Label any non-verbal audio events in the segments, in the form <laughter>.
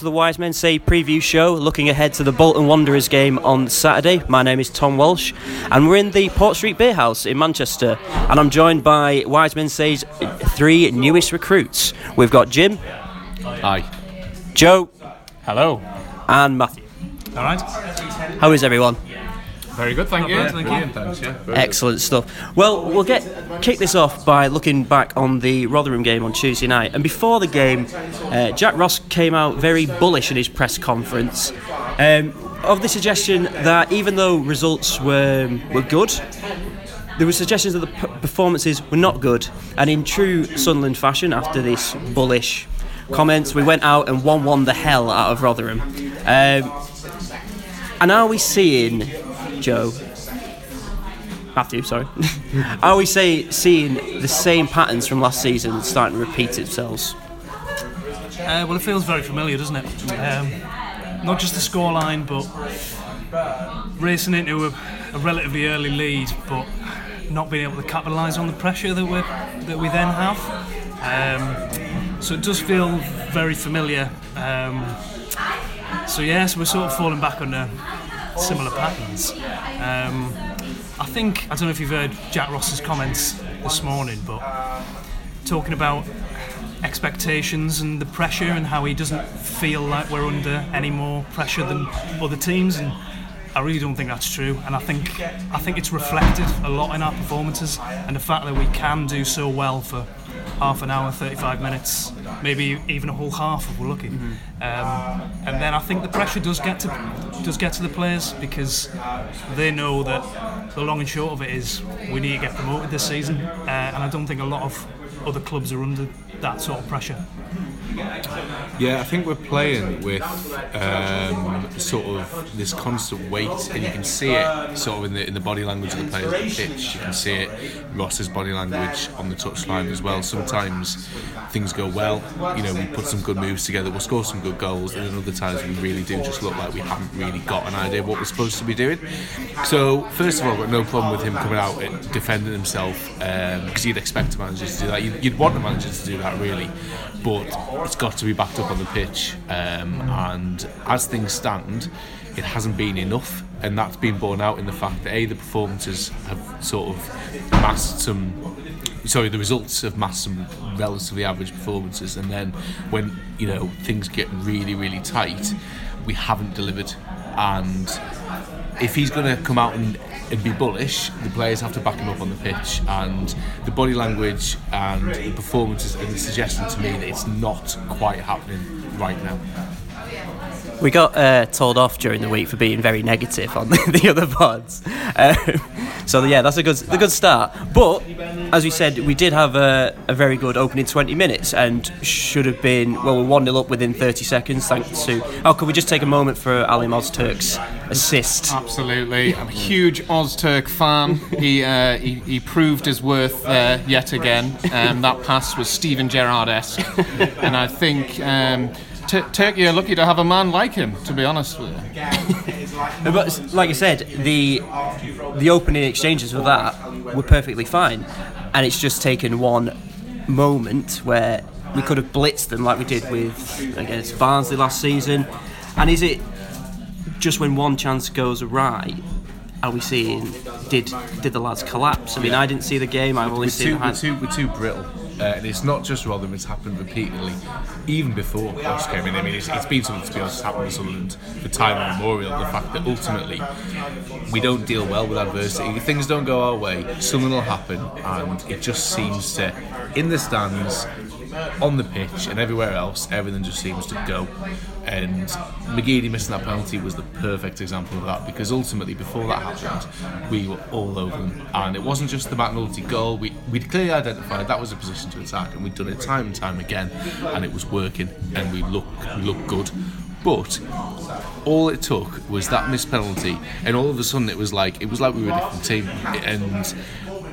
Hello and welcome to the Wise Men Say preview show, looking ahead to the Bolton Wanderers game on Saturday. My name is Tom Walsh, and we're in the Port Street Beer House in Manchester, and I'm joined by Wise Men Say's three newest recruits. We've got Jim, Hi. Joe, Hello. and Matthew. All right. How is everyone? Very good, thank you. Yeah, Thank brilliant, thanks, yeah. Very Excellent stuff. Well, we'll get kick this off by looking back on the Rotherham game on Tuesday night. And before the game, uh, Jack Ross came out very bullish in his press conference um, of the suggestion that even though results were were good. There were suggestions that the p- performances were not good, and in true Sunderland fashion, after this bullish comments, we went out and won one the hell out of Rotherham. Um, and are we seeing, Joe, Matthew, sorry. <laughs> Are we say, seeing the same patterns from last season starting to repeat itself? Uh, well, it feels very familiar, doesn't it? Um, not just the scoreline, but racing into a, a relatively early lead, but not being able to capitalise on the pressure that we that we then have. Um, so it does feel very familiar. Um, so yes, we're sort of falling back on uh, similar patterns. Um, I think I don't know if you've heard Jack Ross's comments this morning, but talking about expectations and the pressure and how he doesn't feel like we're under any more pressure than other teams and I really don't think that's true and I think I think it's reflected a lot in our performances and the fact that we can do so well for half an hour 35 minutes maybe even a whole half if we're lucky um, and then I think the pressure does get to does get to the players because they know that the long and short of it is we need to get promoted this season uh, and I don't think a lot of other clubs are under that sort of pressure. Yeah, I think we're playing with um, sort of this constant weight, and you can see it sort of in the in the body language of the players on the pitch. You can see it Ross's body language on the touchline as well. Sometimes things go well, you know, we put some good moves together, we'll score some good goals, and then other times we really do just look like we haven't really got an idea of what we're supposed to be doing. So first of all, I've got no problem with him coming out and defending himself because you'd expect a manager to do that. You'd, you'd want a manager to do that really, but it's got to be backed up on the pitch. Um, and as things stand, it hasn't been enough, and that's been borne out in the fact that a the performances have sort of masked some. Sorry, the results have masked some relatively average performances, and then when you know things get really, really tight, we haven't delivered. And if he's going to come out and, and be bullish, the players have to back him up on the pitch. And the body language and the performances are suggesting to me that it's not quite happening right now. We got uh, told off during the week for being very negative on the, <laughs> the other pods. Um, so yeah, that's a good a good start. But as we said, we did have a, a very good opening 20 minutes and should have been well, we're one 0 up within 30 seconds thanks to. Oh, could we just take a moment for Ali Ozturk's assist? Absolutely. I'm a huge Ozturk fan. He, uh, he, he proved his worth uh, yet again. Um, that pass was Steven Gerrard esque. and I think um, T- Turkey are lucky to have a man like him, to be honest with you. But like I said, the the opening exchanges for that were perfectly fine, and it's just taken one moment where we could have blitzed them like we did with against Barnsley last season. And is it just when one chance goes awry? Are we seeing did did the lads collapse? I mean, I didn't see the game. I've only We're seen too, the we're, too, we're too brittle. Uh, and it's not just Rotherham, it's happened repeatedly, even before Ross came in. I mean, it's, it's been something to be honest, happened to Sunderland for time immemorial. The fact that ultimately we don't deal well with adversity. Things don't go our way, something will happen, and it just seems to, in the stands, on the pitch, and everywhere else, everything just seems to go. And McGeady missing that penalty was the perfect example of that because ultimately, before that happened, we were all over them. And it wasn't just the McNulty goal, we, we'd clearly identified that was a position to attack, and we'd done it time and time again, and it was working, and we looked, we looked good. But all it took was that missed penalty, and all of a sudden it was like it was like we were a different team, and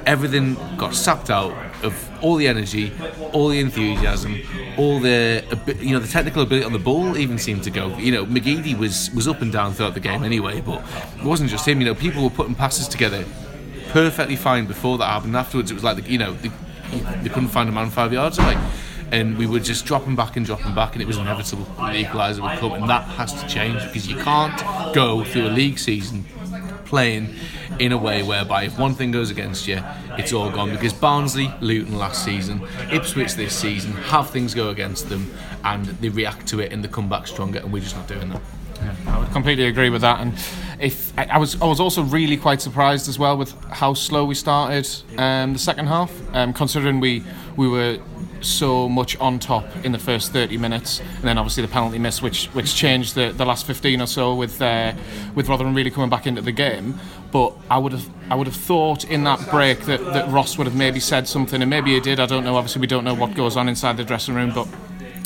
everything got sapped out of all the energy, all the enthusiasm, all the you know the technical ability on the ball even seemed to go. You know, McGeady was was up and down throughout the game anyway, but it wasn't just him. You know, people were putting passes together perfectly fine before that happened. Afterwards, it was like the, you know the, they couldn't find a man five yards away. and we were just dropping back and dropping back, and it was inevitable the equaliser would come, and that has to change because you can't go through a league season playing in a way whereby if one thing goes against you, it's all gone. Because Barnsley, Luton last season, Ipswich this season have things go against them and they react to it and they come back stronger, and we're just not doing that. I would completely agree with that. And if I, I was, I was also really quite surprised as well with how slow we started um, the second half, um, considering we we were so much on top in the first 30 minutes, and then obviously the penalty miss, which which changed the, the last 15 or so with uh, with Rotherham really coming back into the game. But I would have I would have thought in that break that, that Ross would have maybe said something, and maybe he did. I don't know. Obviously, we don't know what goes on inside the dressing room, but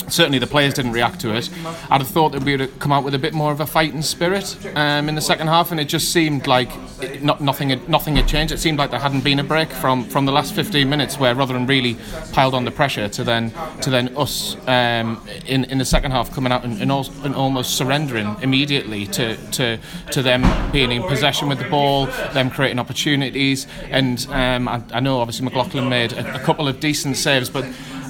certainly the players didn't react to it. I'd have thought that we would have come out with a bit more of a fighting spirit um, in the second half, and it just seemed like it, not, nothing had, nothing had changed. It seemed like there hadn't been a break from, from the last 15 minutes where Rotherham really piled on the pressure to then to then us um, in in the second half coming out and, and, and almost surrendering immediately to, to to them being in possession with the ball, them creating opportunities, and um, I, I know obviously McLaughlin made a, a couple of decent saves, but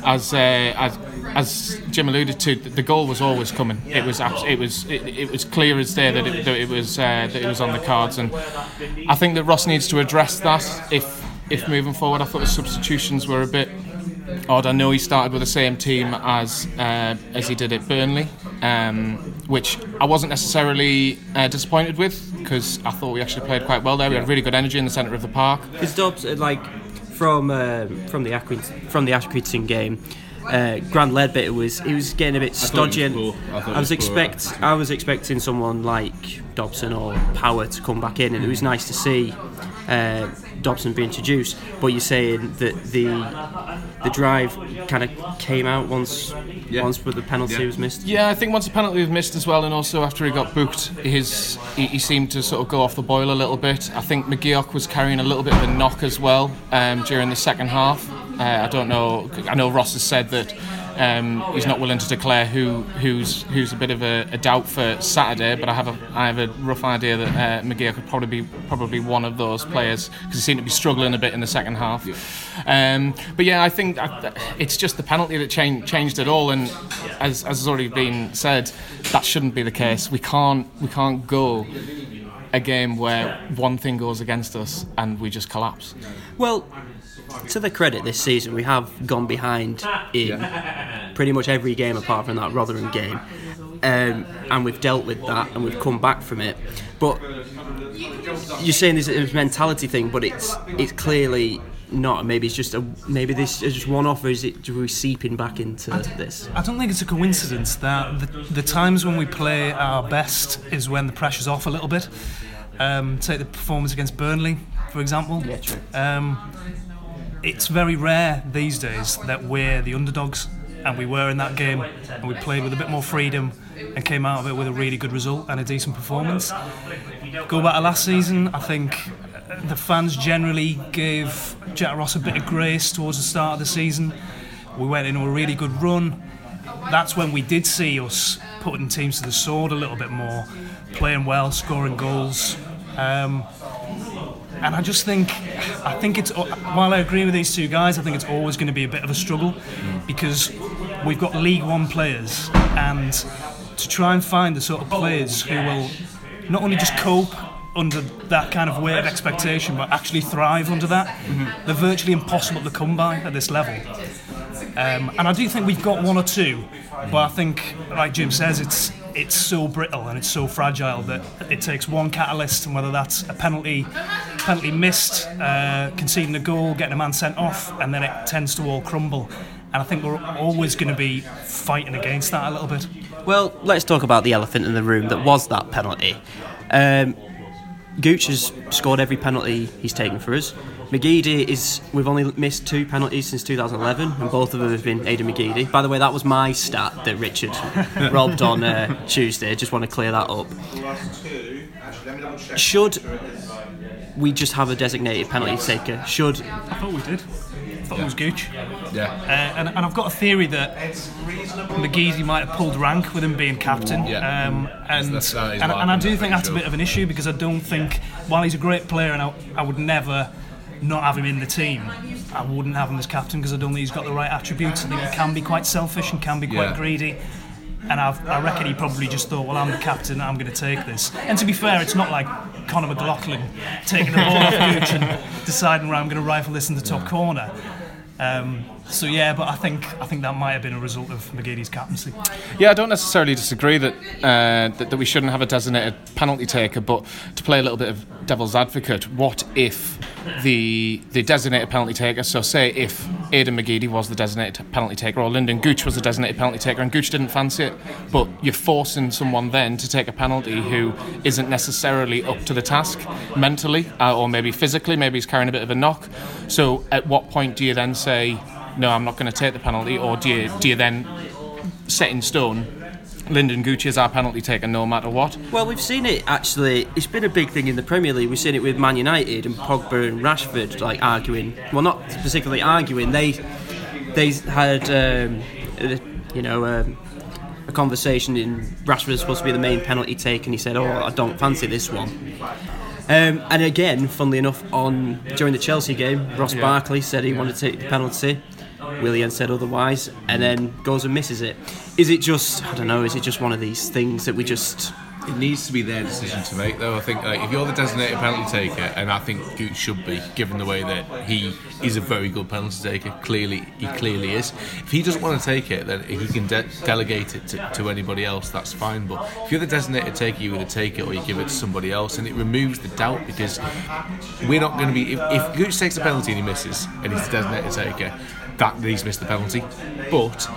as uh, as as Jim alluded to, the goal was always coming. It was abs- it was it, it was clear as day that it, that it was uh, that it was on the cards, and I think that Ross needs to address that. If if moving forward, I thought the substitutions were a bit odd. I know he started with the same team as uh, as he did at Burnley, um, which I wasn't necessarily uh, disappointed with because I thought we actually played quite well there. We had really good energy in the centre of the park. Because Dobbs, uh, like from um, from the Accrington, from the Accrington game, uh, Grant Leadbitter was he was getting a bit stodgy. was and. I I was was expect I was expecting someone like Dobson or Power to come back in, and it was nice to see uh, Dobson be introduced. But you're saying that the the drive kind of came out once Yeah. once the penalty Yeah. was missed. Yeah, I think once the penalty was missed as well, and also after he got booked, his he, he seemed to sort of go off the boil a little bit. I think McGeouch was carrying a little bit of a knock as well um, during the second half. Uh, I don't know. I know Ross has said that um, he's not willing to declare who who's who's a bit of a, a doubt for Saturday, but I have a I have a rough idea that uh, McGeouch could probably be probably one of those players because he seemed to be struggling a bit in the second half. Um, but yeah, I think I, it's just the penalty that changed changed it all, and as, as has already been said, that shouldn't be the case. We can't we can't go a game where one thing goes against us and we just collapse. Well, to the credit this season, we have gone behind in pretty much every game apart from that Rotherham game. Um, and we've dealt with that and we've come back from it. But you're saying this is a mentality thing, but it's it's clearly not. Maybe it's just a maybe this is just one off, or is it we seeping back into this? I don't think it's a coincidence that the, the times when we play our best is when the pressure's off a little bit. Um, take the performance against Burnley, for example. Yeah, true. Um, it's very rare these days that we're the underdogs, and we were in that game, and we played with a bit more freedom and came out of it with a really good result and a decent performance. Go back to last season, I think uh, the fans generally gave Jack Ross a bit of grace towards the start of the season. We went into a really good run. That's when we did see us putting teams to the sword a little bit more, playing well, scoring goals. Um, and I just think, I think it's while I agree with these two guys, I think it's always going to be a bit of a struggle because we've got League One players, and to try and find the sort of players who will not only just cope under that kind of weight of expectation, but actually thrive under that, they're virtually impossible to come by at this level. Um, and I do think we've got one or two, but I think, like Jim says, it's it's so brittle and it's so fragile that it takes one catalyst, and whether that's a penalty, penalty missed, uh, conceding a goal, getting a man sent off, and then it tends to all crumble. And I think we're always going to be fighting against that a little bit. Well, let's talk about the elephant in the room that was that penalty. Um, Gooch has scored every penalty he's taken for us. McGeady is. We've only missed two penalties since 2011, and both of them have been Aiden McGeady. By the way, that was my stat that Richard <laughs> robbed on uh, Tuesday. Just want to clear that up. Should we just have a designated penalty taker? Should I thought we did. I thought it was Gooch. Yeah. Uh, and, and I've got a theory that McGeady might have pulled rank with him being captain. Yeah. Um, and, That's- that is and, and I do pretty think that's a bit of an issue because I don't think, while he's a great player and I, I would never not have him in the team, I wouldn't have him as captain because I don't think he's got the right attributes. I think he can be quite selfish and can be quite Yeah. greedy. And I've, I reckon he probably just thought, well, I'm the captain, I'm going to take this. And to be fair, it's not like Conor McLaughlin taking the ball off Gooch and deciding where I'm going to rifle this in the top corner. Um, so yeah, but I think I think that might have been a result of McGeady's captaincy. Yeah, I don't necessarily disagree that, uh, that that we shouldn't have a designated penalty taker, but to play a little bit of devil's advocate, what if the the designated penalty taker? So, say if Aiden McGeady was the designated penalty taker, or Lynden Gooch was the designated penalty taker, and Gooch didn't fancy it, but you're forcing someone then to take a penalty who isn't necessarily up to the task mentally, uh, or maybe physically, maybe he's carrying a bit of a knock. So, at what point do you then say? No, I'm not going to take the penalty, or do you do you then set in stone. Lynden Gooch is our penalty taker no matter what. Well, we've seen it actually. It's been a big thing in the Premier League. We've seen it with Man United and Pogba and Rashford, like arguing. Well, not particularly arguing. They they had um, you know um, a conversation. In Rashford was supposed to be the main penalty take, and he said, "Oh, I don't fancy this one." Um, and again, funnily enough, on during the Chelsea game, Ross Barkley said he wanted to take the penalty. Willian said otherwise, and then goes and misses it. Is it just I don't know? Is it just one of these things that we just It needs to be their decision to make, though. I think like, if you're the designated penalty taker, and I think Gooch should be, given the way that he is a very good penalty taker. Clearly, he clearly is. If he doesn't want to take it, then he can de- delegate it to, to anybody else. That's fine. But if you're the designated taker, you either take it or you give it to somebody else, and it removes the doubt because we're not going to be. If, if Gooch takes the penalty and he misses, and he's the designated taker, that he's missed the penalty. But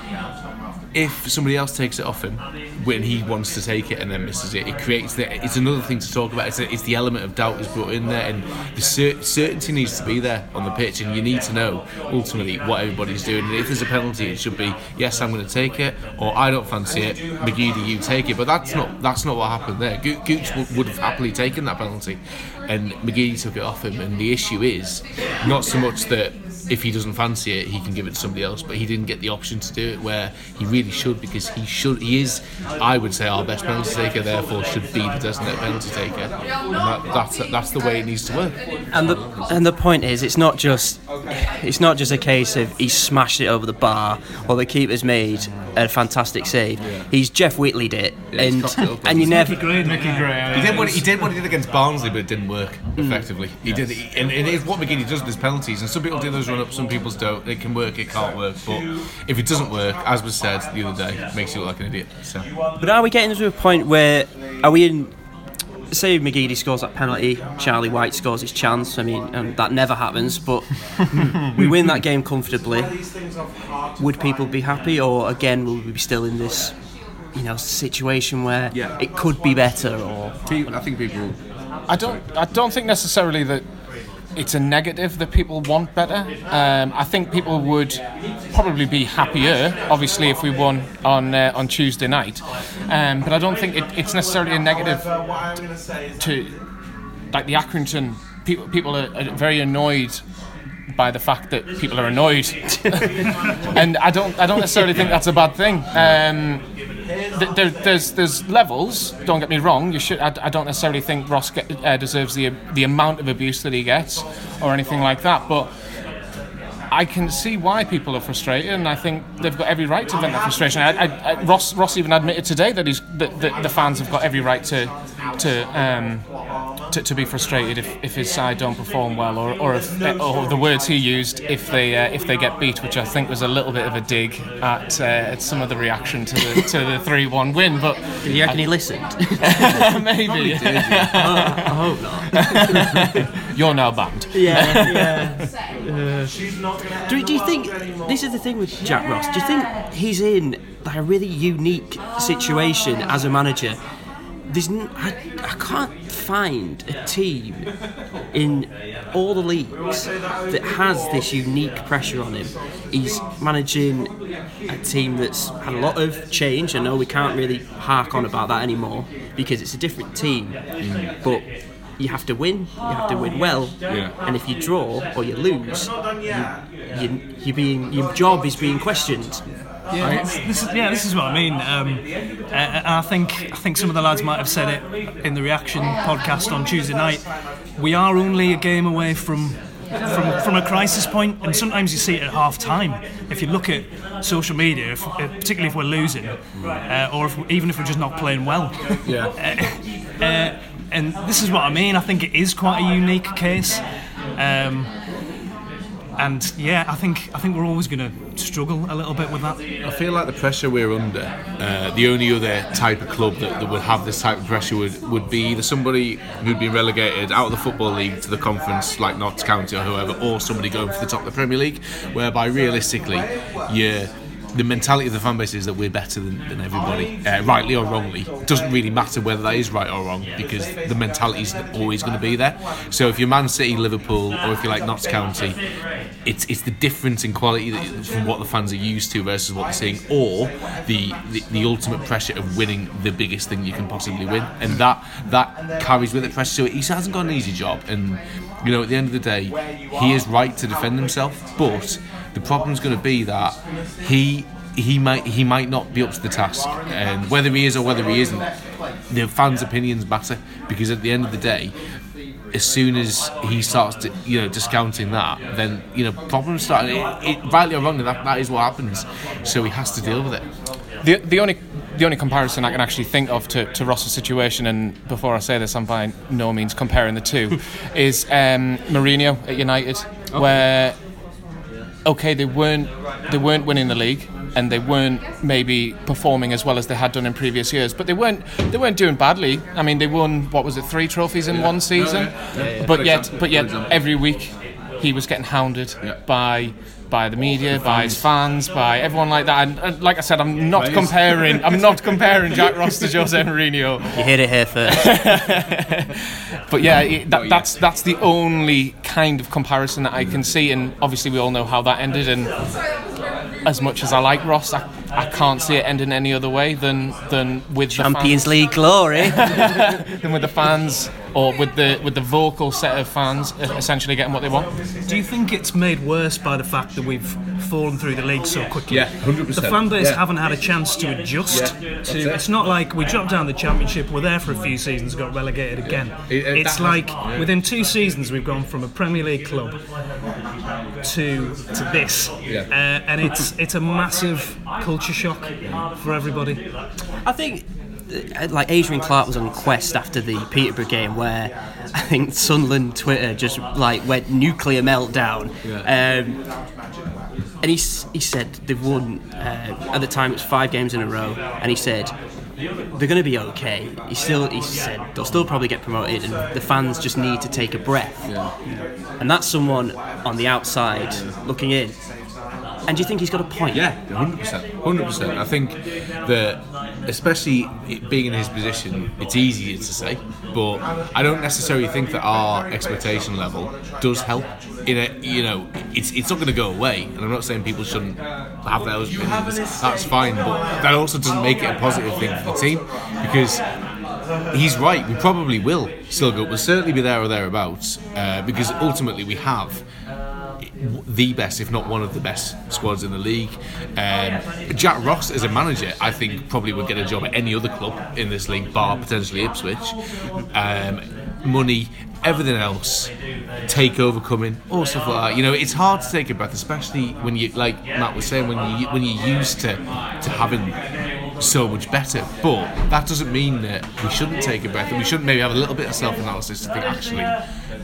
if somebody else takes it off him when he wants to take it and then misses it, it creates the. It's another thing to talk about. It's, a, it's the element of doubt is brought in there, and the cer- certainty needs to be there on the pitch, and you need to know ultimately what everybody's doing. And if there's a penalty, it should be yes, I'm going to take it, or I don't fancy it. McGeady, you take it. But that's not that's not what happened there. Go- Gooch would, would have happily taken that penalty, and McGeady took it off him. And the issue is not so much that if he doesn't fancy it, he can give it to somebody else. But he didn't get the option to do it where he really should because he should. He is, I would say, our best penalty taker. Therefore, should be the designated penalty taker. And that, that's that's the way it needs to work. And the and the point is, it's not just it's not just a case of he smashed it over the bar or the keeper's made a fantastic save. He's Jeff Whitleyed it, he's and cocked it and you never. Mickey Gray, Mickey Gray. He did what he did what he did against Barnsley, but it didn't work mm. effectively. He did, it, and, and it's what McGinney does with his penalties. And some people do those run ups, some people's don't. It can work, it can't work. But if it doesn't work, as was said the other day, it makes you look like an idiot. So But are we getting to a point where are we in? Say McGeady scores that penalty, Charlie Wyke scores his chance. I mean, and that never happens. But <laughs> we win that game comfortably. Would people be happy, or again, will we be still in this, you know, situation where Yeah. it could be better? Or I think people. I don't. I don't think necessarily that it's a negative that people want better. Um, I think people would probably be happier, obviously, if we won on uh, on Tuesday night. Um, but I don't think it, it's necessarily a negative to like the Accrington people. People are, are very annoyed by the fact that people are annoyed, <laughs> and I don't. I don't necessarily think that's a bad thing. Um, th- there, there's there's levels. Don't get me wrong. You should. I, I don't necessarily think Ross get, uh, deserves the the amount of abuse that he gets, or anything like that. But I can see why people are frustrated, and I think they've got every right to vent their frustration. I, I, I, Ross Ross even admitted today that he's that, that the fans have got every right to to. Um, to, to be frustrated if, if his side don't perform well, or, or if or the words he used if they uh, if they get beat, which I think was a little bit of a dig at uh, at some of the reaction to the to the three one win. But do you reckon he listened? <laughs> maybe I hope not. <laughs> you're now banned. Yeah, yeah. do, do you think this is the thing with Jack Ross? Do you think he's in like a really unique situation as a manager? There's n- I, I can't find a team in all the leagues that has this unique pressure on him. He's managing a team that's had a lot of change. I know we can't really hark on about that anymore because it's a different team, mm. but you have to win. You have to win well, Yeah. and if you draw or you lose, you, you, you're being your job is being questioned. Yeah, this, this is, yeah, this is what I mean. Um, uh, and I think I think some of the lads might have said it in the reaction podcast on Tuesday night. We are only a game away from from from a crisis point, and sometimes you see it at half time. If you look at social media, if, uh, particularly if we're losing, uh, or if, even if we're just not playing well. Yeah. <laughs> Uh, and this is what I mean. I think it is quite a unique case. Um, and yeah, I think I think we're always going to struggle a little bit with that. I feel like the pressure we're under, uh, the only other type of club that, that would have this type of pressure would, would be either somebody who'd been relegated out of the Football League to the conference, like Notts County or whoever, or somebody going for the top of the Premier League, whereby realistically, you're the mentality of the fan base is that we're better than, than everybody, uh, rightly or wrongly. It doesn't really matter whether that is right or wrong because the mentality is always going to be there. So if you're Man City, Liverpool, or if you're like Notts County, it's it's the difference in quality that, from what the fans are used to versus what they're seeing, or the, the the ultimate pressure of winning the biggest thing you can possibly win, and that that carries with it pressure. So he hasn't got an easy job, and you know at the end of the day, he is right to defend himself, but the problem's going to be that he he might he might not be up to the task, and whether he is or whether he isn't, the fans' opinions matter because at the end of the day. As soon as he starts, to, you know, discounting that, then you know problems start. It, it, rightly or wrongly, that, that is what happens. So he has to deal with it. The, the only the only comparison I can actually think of to, to Ross's situation, and before I say this, I'm by no means comparing the two, <laughs> is um, Mourinho at United, okay. where okay they weren't they weren't winning the league and they weren't maybe performing as well as they had done in previous years but they weren't they weren't doing badly I mean they won what was it three trophies in yeah. one season yeah. Yeah, but yet but yet every week he was getting hounded by by the media, the by his fans, by everyone like that. And, and, like I said, I'm not comparing. I'm not <laughs> comparing Jack Ross to Jose Mourinho. You heard it here first. <laughs> but yeah, it, that, that's that's the only kind of comparison that I can see. And obviously, we all know how that ended. And as much as I like Ross, I, I can't see it ending any other way than than with Champions League glory. <laughs> than with the fans or with the with the vocal set of fans essentially getting what they want. Do you think it's made worse by the fact that we've fallen through the league so quickly? Yeah, hundred percent. The fan base yeah. haven't had a chance to adjust. Yeah, to it. it's not like we dropped down the championship, we're there for a few seasons, got relegated again. It, it, it's like has, within two seasons we've gone from a Premier League club to to this, yeah. uh, and it's it's a massive culture shock for everybody. I think uh, like Adrian Clarke was on Quest after the Peterborough game, where I think Sunderland Twitter just like went nuclear meltdown. Yeah. Um, and he, he said they've won uh, at the time it was five games in a row, and he said they're going to be okay. He still he said they'll still probably get promoted, and the fans just need to take a breath. Yeah. And that's someone on the outside looking in and do you think he's got a point? Yeah, hundred percent, hundred percent. I think that, especially being in his position, it's easier to say, but I don't necessarily think that our expectation level does help. In a, you know, it's it's not going to go away, and I'm not saying people shouldn't have those opinions. That's fine, but that also doesn't make it a positive thing for the team because he's right. We probably will still go. We'll certainly be there or thereabouts uh, because ultimately we have the best, if not one of the best squads in the league. Um, Jack Ross, as a manager, I think probably would get a job at any other club in this league, bar potentially Ipswich. Um, money, everything else, takeover coming, all stuff like that. You know, it's hard to take a breath, especially when you, like Matt was saying, when you when you're used to to having so much better. But that doesn't mean that we shouldn't take a breath and we shouldn't maybe have a little bit of self analysis to think actually,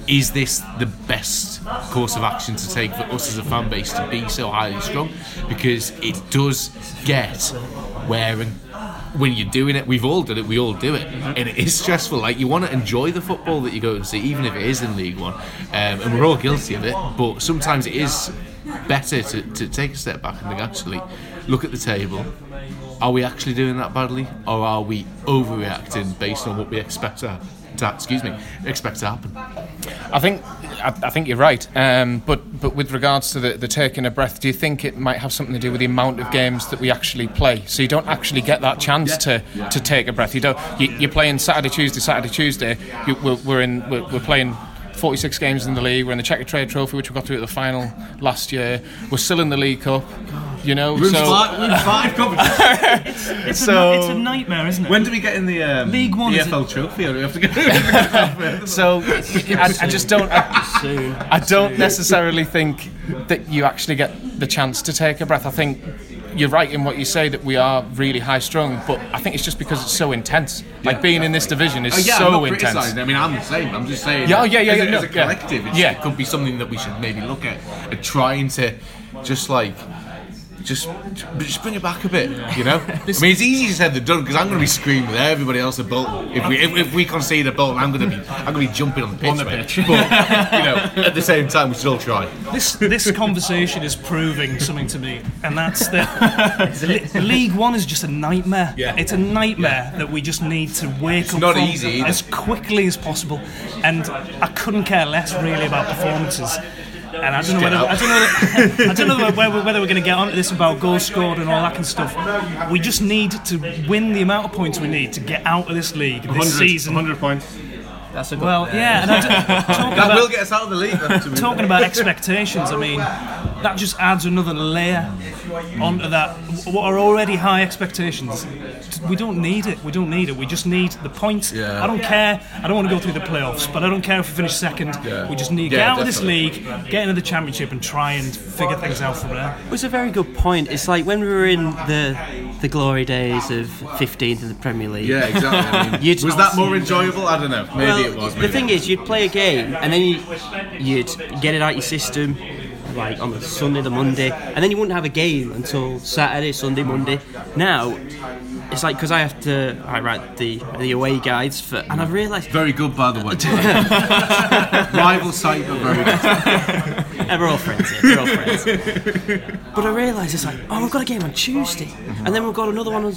is this the best course of action to take for us as a fan base to be so highly strong? Because it does get wearing when you're doing it, we've all done it, we all do it, and it is stressful. Like you want to enjoy the football that you go and see, even if it is in League One, um, and we're all guilty of it. But sometimes it is better to, to take a step back and think, actually, look at the table, are we actually doing that badly, or are we overreacting based on what we expect to, to excuse me, expect to happen? I think I, I think you're right. Um, but but with regards to the, the taking a breath, do you think it might have something to do with the amount of games that we actually play? So you don't actually get that chance to, to take a breath. You don't. You, you're playing Saturday, Tuesday, Saturday, Tuesday. You, we're, we're in. We're, we're playing 46 games in the league. We're in the Checkatrade Trophy, which we got to at the final last year. We're still in the League Cup. You know, Room so five, room five competition. <laughs> It's, So- a, it's a nightmare, isn't it? when do we get in the um, League One, EFL trophy? Or do we have to go? <laughs> <laughs> so I, I just don't. I, I don't necessarily think that you actually get the chance to take a breath. I think you're right in what you say that we are really high strung, but I think it's just because it's so intense. Like being in this division is Oh, yeah, I'm so not intense. I mean, I'm the same. I'm just saying. Yeah, oh, yeah, yeah, As, yeah, a, no, as a yeah. collective, it's, Yeah. it could be something that we should maybe look at, at trying to just like. Just, just bring it back a bit, you know. <laughs> I mean, it's easier said than done because I'm going to be screaming with everybody else at Bolton. If we if, if we concede a Bolton, I'm going to be I'm going to be jumping on the pitch. On the mate. pitch. but you know, at the same time, we should all try. this this conversation is proving something to me, and that's that <laughs> League One is just a nightmare. Yeah. It's a nightmare that we just need to wake up not from easy either. as quickly as possible. And I couldn't care less really about performances. And I don't know whether. I don't know whether, <laughs> I don't know whether, whether we're going to get onto this about goals scored and all that kind of stuff. We just need to win the amount of points we need to get out of this league this season. 100 points. That's a good. Well, yeah, and I <laughs> that about, will get us out of the league. though, to talking about expectations, I mean, that just adds another layer onto that. What are already high expectations? We don't need it. We don't need it. We just need the points. Yeah. I don't care. I don't want to go through the playoffs, but I don't care if we finish second. Yeah. We just need to Yeah, get out of this league, get into the championship, and try and figure things out from there. It was a very good point. It's like when we were in the the glory days of 15th in the Premier League. Yeah, exactly. I mean, <laughs> was that more enjoyable? I don't know. Maybe Well, it was. the thing is, you'd play a game and then you, you'd get it out of your system, like on the Sunday, the Monday, and then you wouldn't have a game until Saturday, Sunday, Monday. Now, it's like because I have to, I write the the away guides for, and I've realised very good, by the way. <laughs> Rival site, but very good. <laughs> Yeah, we're all friends here. We're all friends. but I realised it's like, oh, we've got a game on Tuesday, and then we've got another one on,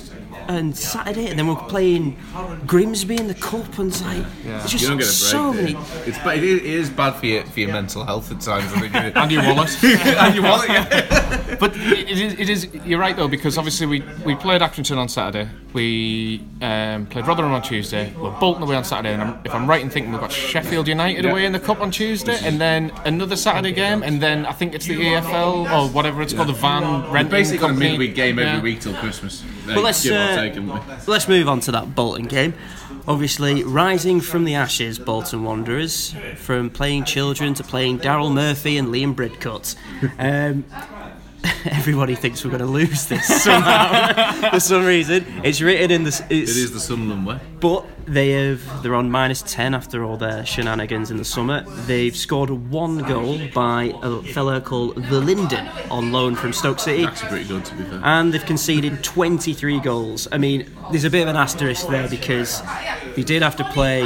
on Saturday, and then we're playing Grimsby in the Cup, and it's like, it's just You don't get a break. so do many. It's ba- it is bad for your for your mental health at times. I think. <laughs> and your wallet. <laughs> and your wallet. Yeah. <laughs> But it is, it is. You're right though, because obviously we, we played Accrington on Saturday. We um, played Rotherham on Tuesday. We're Bolton away on Saturday, and I'm, if I'm right in thinking, we've got Sheffield United away in the cup on Tuesday, and then another Saturday game, and then I think it's the EFL or whatever it's called, the Van Renting Basically, got a midweek game every Yeah. week till Christmas. But let's give or uh, let's move on to that Bolton game. Obviously, rising from the ashes, Bolton Wanderers, from playing children to playing Daryl Murphy and Liam Bridcut. Um, <laughs> everybody thinks we're going to lose this somehow <laughs> for some reason. It's written in the. It's, It is the Sunderland way. But they have they're on minus ten after all their shenanigans in the summer. They've scored one goal by a fella called Verlinden on loan from Stoke City. Actually, pretty good to be fair. and they've conceded 23 goals. I mean, there's a bit of an asterisk there because they did have to play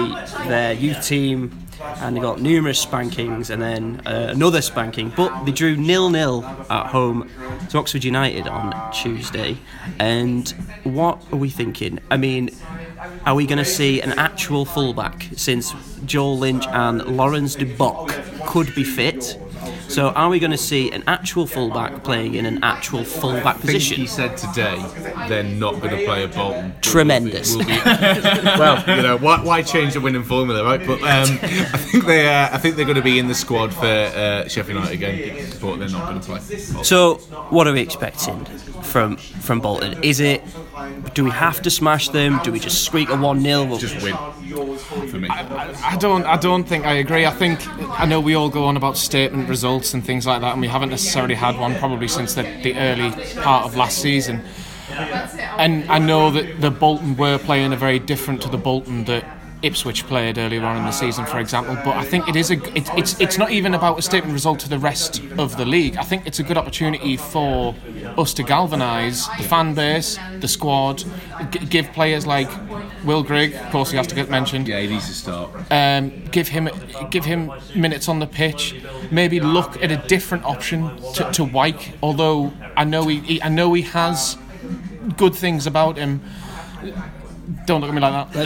their youth team and they got numerous spankings and then uh, another spanking, but they drew nil nil at home to Oxford United on Tuesday. And what are we thinking? I mean, are we going to see an actual fullback since Joel Lynch and Laurens de Bock could be fit? So are we going to see an actual fullback playing in an actual fullback I think position? he said today they're not going to play a Bolton. Tremendous. Will <laughs> be- well, you know, why, why change the winning formula, right? But um, I think they, uh, I think they're going to be in the squad for uh, Sheffield United again, but they're not going to play. So, what are we expecting from from Bolton? Is it? Do we have to smash them? Do we just squeak a one 0 Just win for me. I don't. I don't think I agree. I think I know we all go on about statement results and things like that, and we haven't necessarily had one probably since the, the early part of last season. And I know that the Bolton were playing a very different to the Bolton that Ipswich played earlier on in the season, for example. But I think it is a. It, it's it's not even about a statement result to the rest of the league. I think it's a good opportunity for us to galvanise the fan base, the squad, g- give players like Will Grigg, of course, he has to get mentioned Yeah, he needs to start. um, give him give him minutes on the pitch. Maybe look at a different option to, to Wyke. Although I know he, he I know he has good things about him. Don't look at me like that.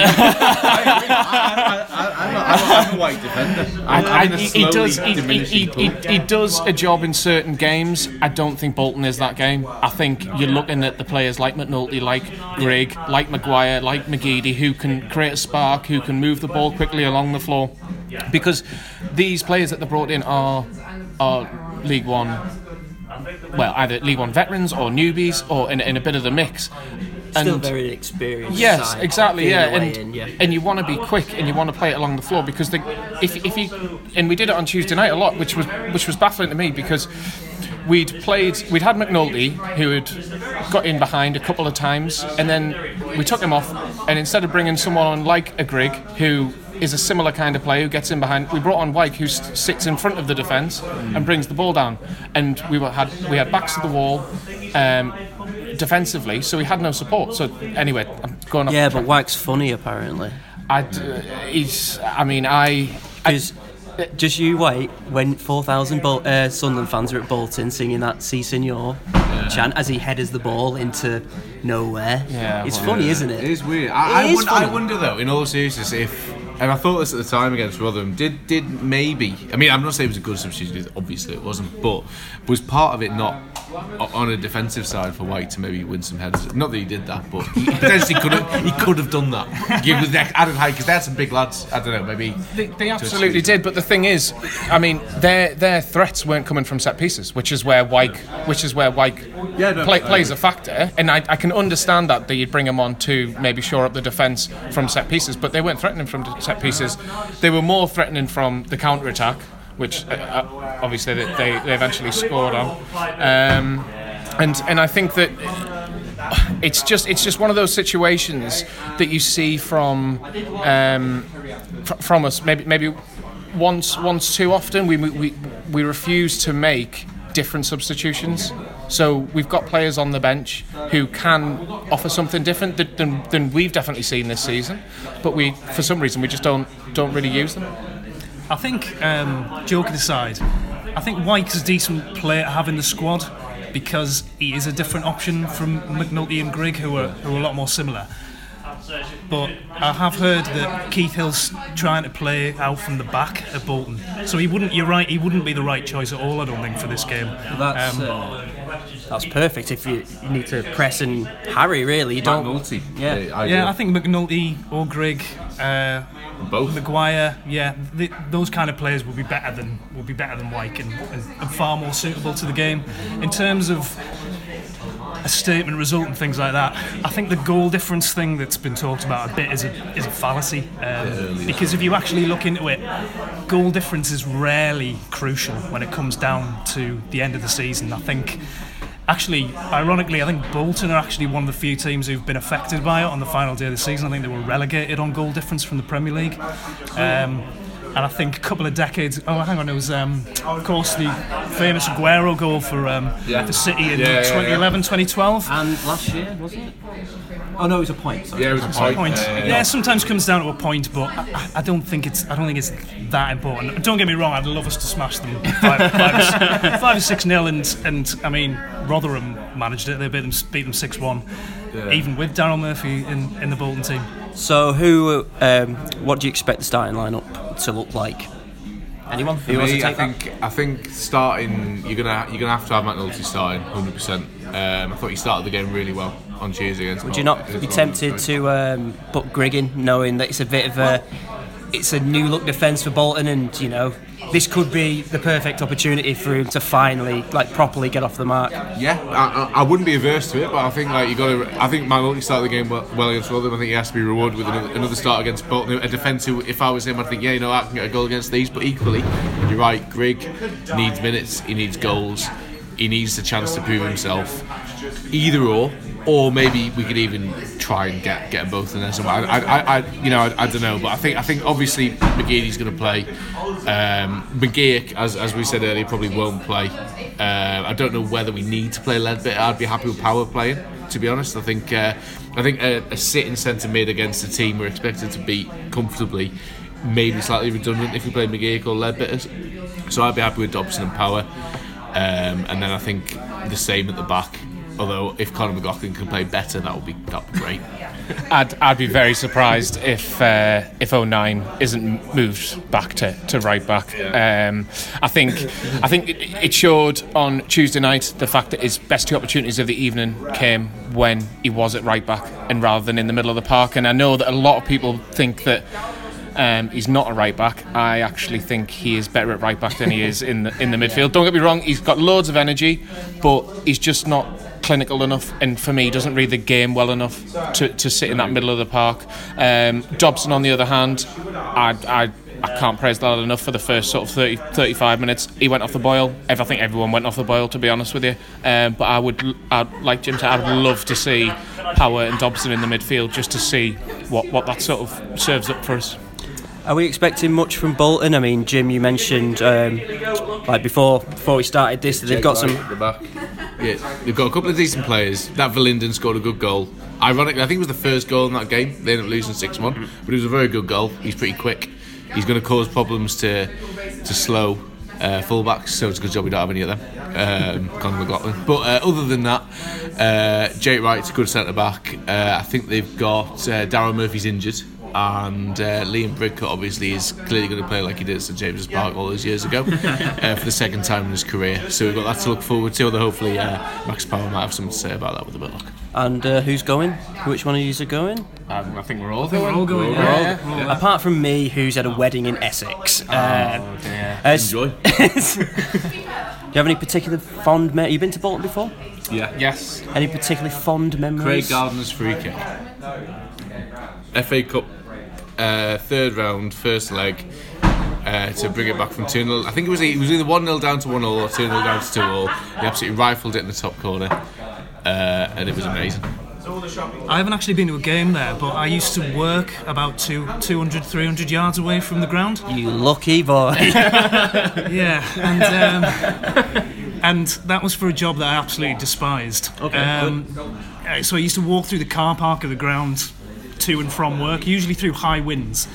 I'm, not, I'm, I'm a Wyke defender. I'm, I, I'm he, he does he, he, he, he, he does a job in certain games. I don't think Bolton is that game. I think you're looking at the players like McNulty, like Grigg, like Maguire, like McGeady, who can create a spark, who can move the ball quickly along the floor. Because these players that they brought in are are League One well, either League One veterans or newbies or in, in a bit of the mix. Still And- very experienced. Yes, side, exactly. Yeah, and in, yeah. and you want to be quick and you want to play it along the floor because the, if if you and we did it on Tuesday night a lot, which was which was baffling to me because we'd played we'd had McNulty who had got in behind a couple of times and then we took him off and instead of bringing someone on like a Grigg who is a similar kind of player who gets in behind. We brought on Wyke, who sits in front of the defence and brings the ball down, and we were, had we had backs to the wall um, defensively, so we had no support. So anyway, I'm going off. Yeah, track. but Wack's funny apparently. I, uh, he's. I mean, I. Because just you wait when 4,000 Bol- uh, Sunderland fans are at Bolton singing that "Si Senor" chant as he headers the ball into nowhere. Yeah, it's well, funny, isn't It it? is weird. I, It I, is wonder, I wonder though, in all seriousness, if and I thought this at the time against Rotherham, did did maybe? I mean, I'm not saying it was a good substitution. 'cause Obviously, it wasn't. But was part of it not o- on a defensive side for Wyke to maybe win some headers? Not that he did that, but he potentially could have. He could have done that. Give the added height because they had some big lads. I don't know. Maybe They, they absolutely did, but the thing is, I mean, their their threats weren't coming from set pieces, which is where White, which is where Wyke Yeah, no, play, plays a factor, and I, I can understand that that you'd bring him on to maybe shore up the defence from set pieces, but they weren't threatening from set pieces; they were more threatening from the counter attack, which uh, uh, obviously they, they, eventually scored on, um, and and I think that it's just it's just one of those situations that you see from um, fr- from us. Maybe maybe once once too often we we we refuse to make different substitutions. So we've got players on the bench who can offer something different th- than, than we've definitely seen this season but we for some reason we just don't don't really use them I think, um, joking aside, I think Wyke's a decent player to have in the squad because he is a different option from McNulty and Grigg, who are, who are a lot more similar. But I have heard that Keith Hill's trying to play out from the back at Bolton, so he wouldn't. You're right. He wouldn't be the right choice at all. I don't think for this game. That's Um, uh, that's perfect if you, you need to press and harry. Really, you don't. multi. Yeah. yeah, I think McNulty or Grigg. Uh, both. Maguire, yeah, th those kind of players will be better than will be better than Wyke and, and, and far more suitable to the game. In terms of a statement result and things like that, I think the goal difference thing that's been talked about a bit is a is a fallacy. Um, because if you actually look into it, goal difference is rarely crucial when it comes down to the end of the season. I think. Actually, ironically, I think Bolton are actually one of the few teams who've been affected by it on the final day of the season. I think they were relegated on goal difference from the Premier League. Um, and I think a couple of decades. Oh, hang on, it was um, of course the famous Aguero goal for um, for City in Yeah, yeah, yeah. 2011, 2012. And last year wasn't it? Oh no, it was a point. Sorry. Yeah, it was a point. Point. Yeah, sometimes comes down to a point, but I, I- I don't think it's I don't think it's that important. Don't get me wrong, I'd love us to smash them five, five, or s- <laughs> five or six nil, and and I mean Rotherham managed it. They beat them beat them six one, even with Daryl Murphy in, in the Bolton team. So who? Um, what do you expect the starting lineup to look like? Anyone? For Who wants to me, I take that? think I think starting you're gonna you're gonna have to have McNulty starting 100. percent um, I thought he started the game really well on Tuesday against. Would you not be tempted to um, put Grigg in, knowing that it's a bit of a it's a new look defence for Bolton, and you know this could be the perfect opportunity for him to finally like properly get off the mark. Yeah, I, I, wouldn't be averse to it, but I think like you got to. I think McNulty started the game well, against Rotherham. I think he has to be rewarded with another, another start against Bolton, a defence who, if I was him, I'd think yeah, you know, I can get a goal against these. But equally, you're right. Grigg needs minutes. He needs goals. He needs the chance to prove himself. Either or, or maybe we could even try and get get them both in there somewhere. I, I, I you know, I, I don't know, but I think I think obviously McGeady's going to play. Um, McGeouch, as as we said earlier, probably won't play. Uh, I don't know whether we need to play Leadbitter. I'd be happy with Power playing. To be honest, I think uh, I think a, a sitting centre mid against a team we're expected to beat comfortably, maybe slightly redundant if we play McGeouch or Leadbitter. So I'd be happy with Dobson and Power, um, and then I think the same at the back. Although if Conor McLaughlin can play better, that would be that would be great. <laughs> I'd, I'd be very surprised if uh, if O'Nien isn't moved back to, to right back. Um, I think I think it, it showed on Tuesday night the fact that his best two opportunities of the evening came when he was at right back and rather than in the middle of the park. And I know that a lot of people think that Um, he's not a right back. I actually think he is better at right back than he is in the in the midfield. Don't get me wrong; he's got loads of energy, but he's just not clinical enough. And for me, doesn't read the game well enough to, to sit in that middle of the park. Um, Dobson, on the other hand, I. I I can't praise that enough for the first sort of 30, 35 minutes. He went off the boil. I think everyone went off the boil, to be honest with you. Um, but I would, I'd like Jim said, I'd love to see Power and Dobson in the midfield just to see what, what that sort of serves up for us. Are we expecting much from Bolton? I mean, Jim, you mentioned um, like before before we started this that they've got some. Yeah, they've got a couple of decent players. That Verlinden scored a good goal. Ironically, I think it was the first goal in that game. They ended up losing six one, but it was a very good goal. He's pretty quick. He's going to cause problems to to slow uh, fullbacks, so it's a good job we don't have any of them. Um, <laughs> Conor McLaughlin. But uh, other than that, uh, Jake Wright's a good centre back. Uh, I think they've got uh, Daryl Murphy's injured. And uh, Liam Bridcutt obviously is clearly going to play like he did at St James's Park all those years ago <laughs> uh, for the second time in his career. So we've got that to look forward to. Although hopefully uh, Max Power might have something to say about that with a bit of luck. And uh, who's going? Which one of you are going? Um, I think we're all We're all going. Yeah, yeah. yeah. Apart from me, who's at a wedding in Essex. Uh, Oh, dear. Enjoy. <laughs> do you have any particular fond? Me- you been to Bolton before? Yeah. Yes. Any particularly fond memories? Craig Gardner's free kick. FA Cup uh, third round, first leg. Uh, to bring it back from 2 0. I think it was, it was either 1 0 down to 1 0 or 2 0 down to 2 0. He absolutely rifled it in the top corner. Uh, and it was amazing. I haven't actually been to a game there, but I used to work about two, 200, 300 yards away from the ground. You lucky boy. <laughs> Yeah, and um, and that was for a job that I absolutely despised. Okay, Um, uh, so I used to walk through the car park of the ground to and from work, usually through high winds.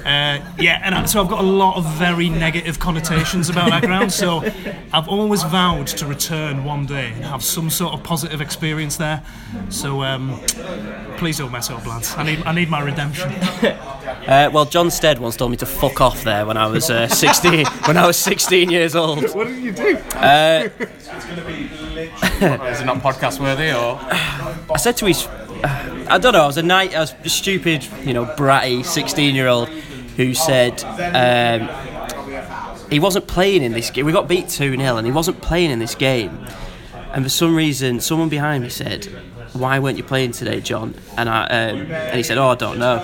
Uh, yeah, and I, so I've got a lot of very negative connotations about that ground. So I've always vowed to return one day and have some sort of positive experience there. So um, please don't mess up, lads. I need I need my redemption. <laughs> Uh, well, Jon Stead once told me to fuck off there when I was uh, 16. <laughs> when I was 16 years old. What did you do? Uh, <laughs> Is it not podcast worthy or? I said to his, I don't know, I was a night, I was a stupid, you know, bratty 16 year old who said um, he wasn't playing in this game. We got beat 2 0 and he wasn't playing in this game. And for some reason, someone behind me said, why weren't you playing today, John? And I um, and he said, oh, I don't know.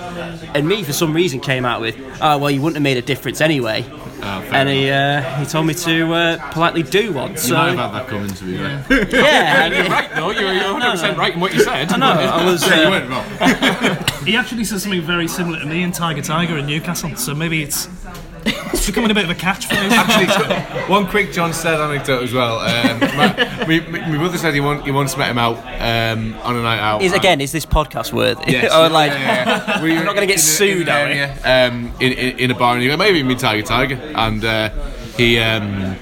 And me, for some reason, came out with, oh, well, you wouldn't have made a difference anyway. And he uh, he told me to uh, politely do one. You So might have had that coming to be fair. <laughs> yeah, <laughs> you're right, though. you're, you're 100% right in what you said. I know. I <laughs> was. you Uh, went wrong. He actually said something very similar to me in Tiger Tiger in Newcastle. So maybe it's it's becoming a bit of a catchphrase. Actually, so- one quick Jon Stead anecdote as well. Um, my, my, my brother said he, want, he once met him out um, on a night out. is again, is this podcast worthy? Yes, <laughs> or yeah, like, yeah, yeah. We were I'm not gonna get in sued, in are we? um, in, in, in a bar, and he went, maybe me Tiger Tiger, and uh, he. Um,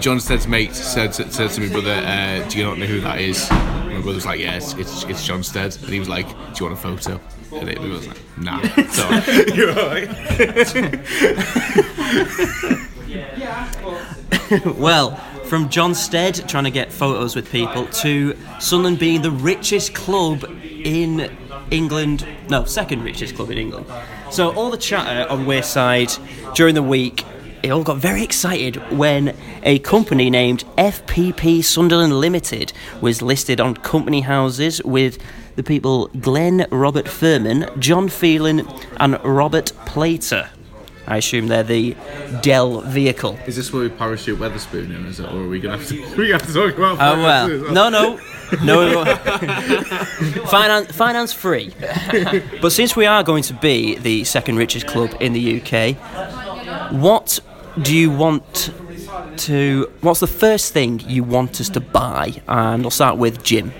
Jon Stead's mate said, said to me, brother, uh, do you not know who that is? My brother's like, yeah, it's, it's, it's Jon Stead. And he was like, do you want a photo? And he was like, nah. So, you're all right. well, from Jon Stead trying to get photos with people to Sunderland being the richest club in England, no, second richest club in England. So all the chatter on Wearside during the week, it all got very excited when a company named FPP Sunderland Limited was listed on company houses with the people Glenn Robert Fuhrman, John Phelan, and Robert Platek. I assume they're the Dell vehicle. Is this where we parachute Weatherspoon in, is it? Or are we going to have to, <laughs> we have to talk about Oh well, no, no, no. <laughs> finance, finance free. but since we are going to be the second richest club in the UK, what do you want to? What's the first thing you want us to buy? And I'll start with Jim.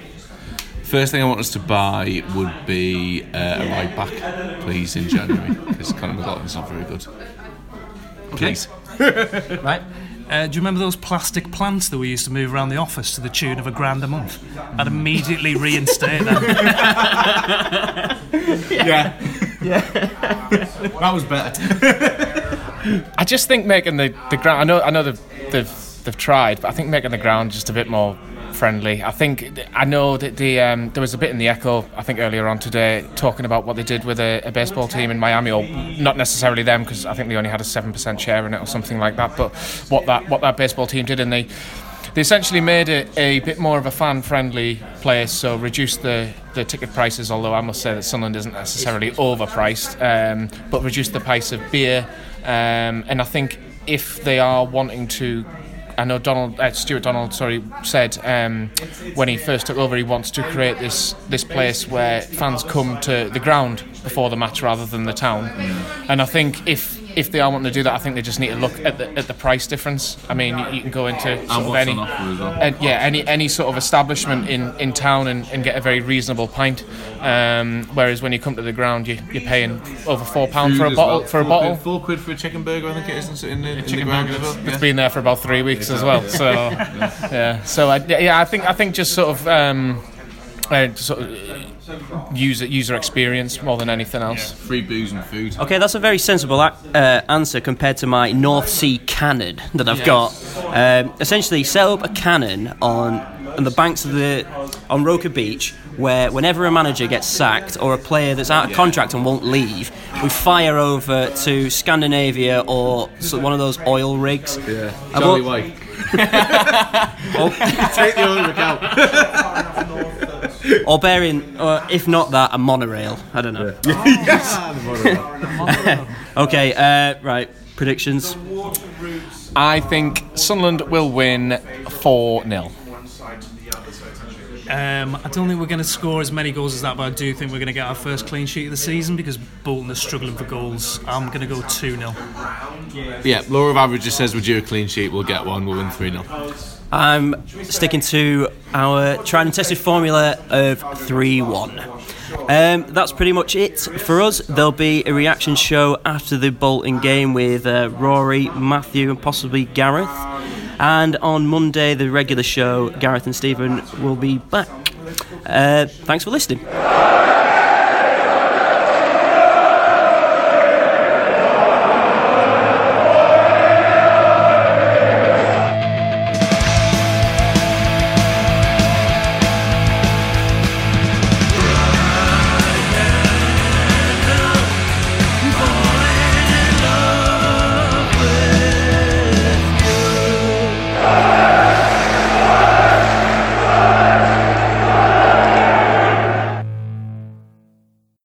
First thing I want us to buy would be uh, a ride back, please, in January, because Conor McLaughlin's not very good. Please. <laughs> Right. Uh, do you remember those plastic plants that we used to move around the office to the tune of a grand a month? I'd immediately reinstate them. <laughs> Yeah. Yeah. that was better. <laughs> I just think making the, the ground. I know I know they've, they've they've tried, but I think making the ground just a bit more friendly. I think I know that the um, there was a bit in the Echo I think earlier on today talking about what they did with a, a baseball team in Miami, or not necessarily them because I think they only had a seven percent share in it or something like that. But what that what that baseball team did, and they they essentially made it a bit more of a fan friendly place, so reduced the, the ticket prices. Although I must say that Sunderland isn't necessarily overpriced, um, but reduced the price of beer. Um, and I think if they are wanting to I know Donald uh, Stuart Donald, sorry, said um, when he first took over, he wants to create this this place where fans come to the ground before the match rather than the town. And I think if if they are wanting to do that, I think they just need to look at the, at the price difference. I mean, you, can go into any, on offer as well. and yeah, any any sort of establishment in, in town and, and get a very reasonable pint. Um, whereas when you come to the ground, you, you're paying over four pound for a bottle well. for a Four bottle. Quid, four quid for a chicken burger, I think it is, in the, in the chicken ground burger. well. It's Yeah. been there for about three weeks as well. So yeah, so I, yeah, I think I think just sort of um, uh, sort of user user experience more than anything else. Free booze and food. Okay, that's a very sensible ac- uh, answer compared to my North Sea cannon that I've got. Um, essentially, set up a cannon on on the banks of the on Roker Beach, where whenever a manager gets sacked or a player that's out of contract and won't leave, we fire over to Scandinavia or so one of those oil rigs. Yeah. Charlie won't- Wyke. <laughs> <laughs> Take the oil rig out. <laughs> <laughs> Or bearing, or if not that, a monorail. I don't know. <laughs> <laughs> Okay, uh, right. Predictions. I think Sunderland will win four 0 Um, I don't think we're going to score as many goals as that, but I do think we're going to get our first clean sheet of the season because Bolton are struggling for goals. I'm going to go 2 0. Yeah, law of averages says we're due a clean sheet. We'll get one. We'll win 3 0. I'm sticking to our tried and tested formula of 3 1. Um, that's pretty much it for us. There'll be a reaction show after the Bolton game with uh, Rory, Matthew, and possibly Gareth. And on Monday, the regular show, Gareth and Stephen will be back. Uh, thanks for listening.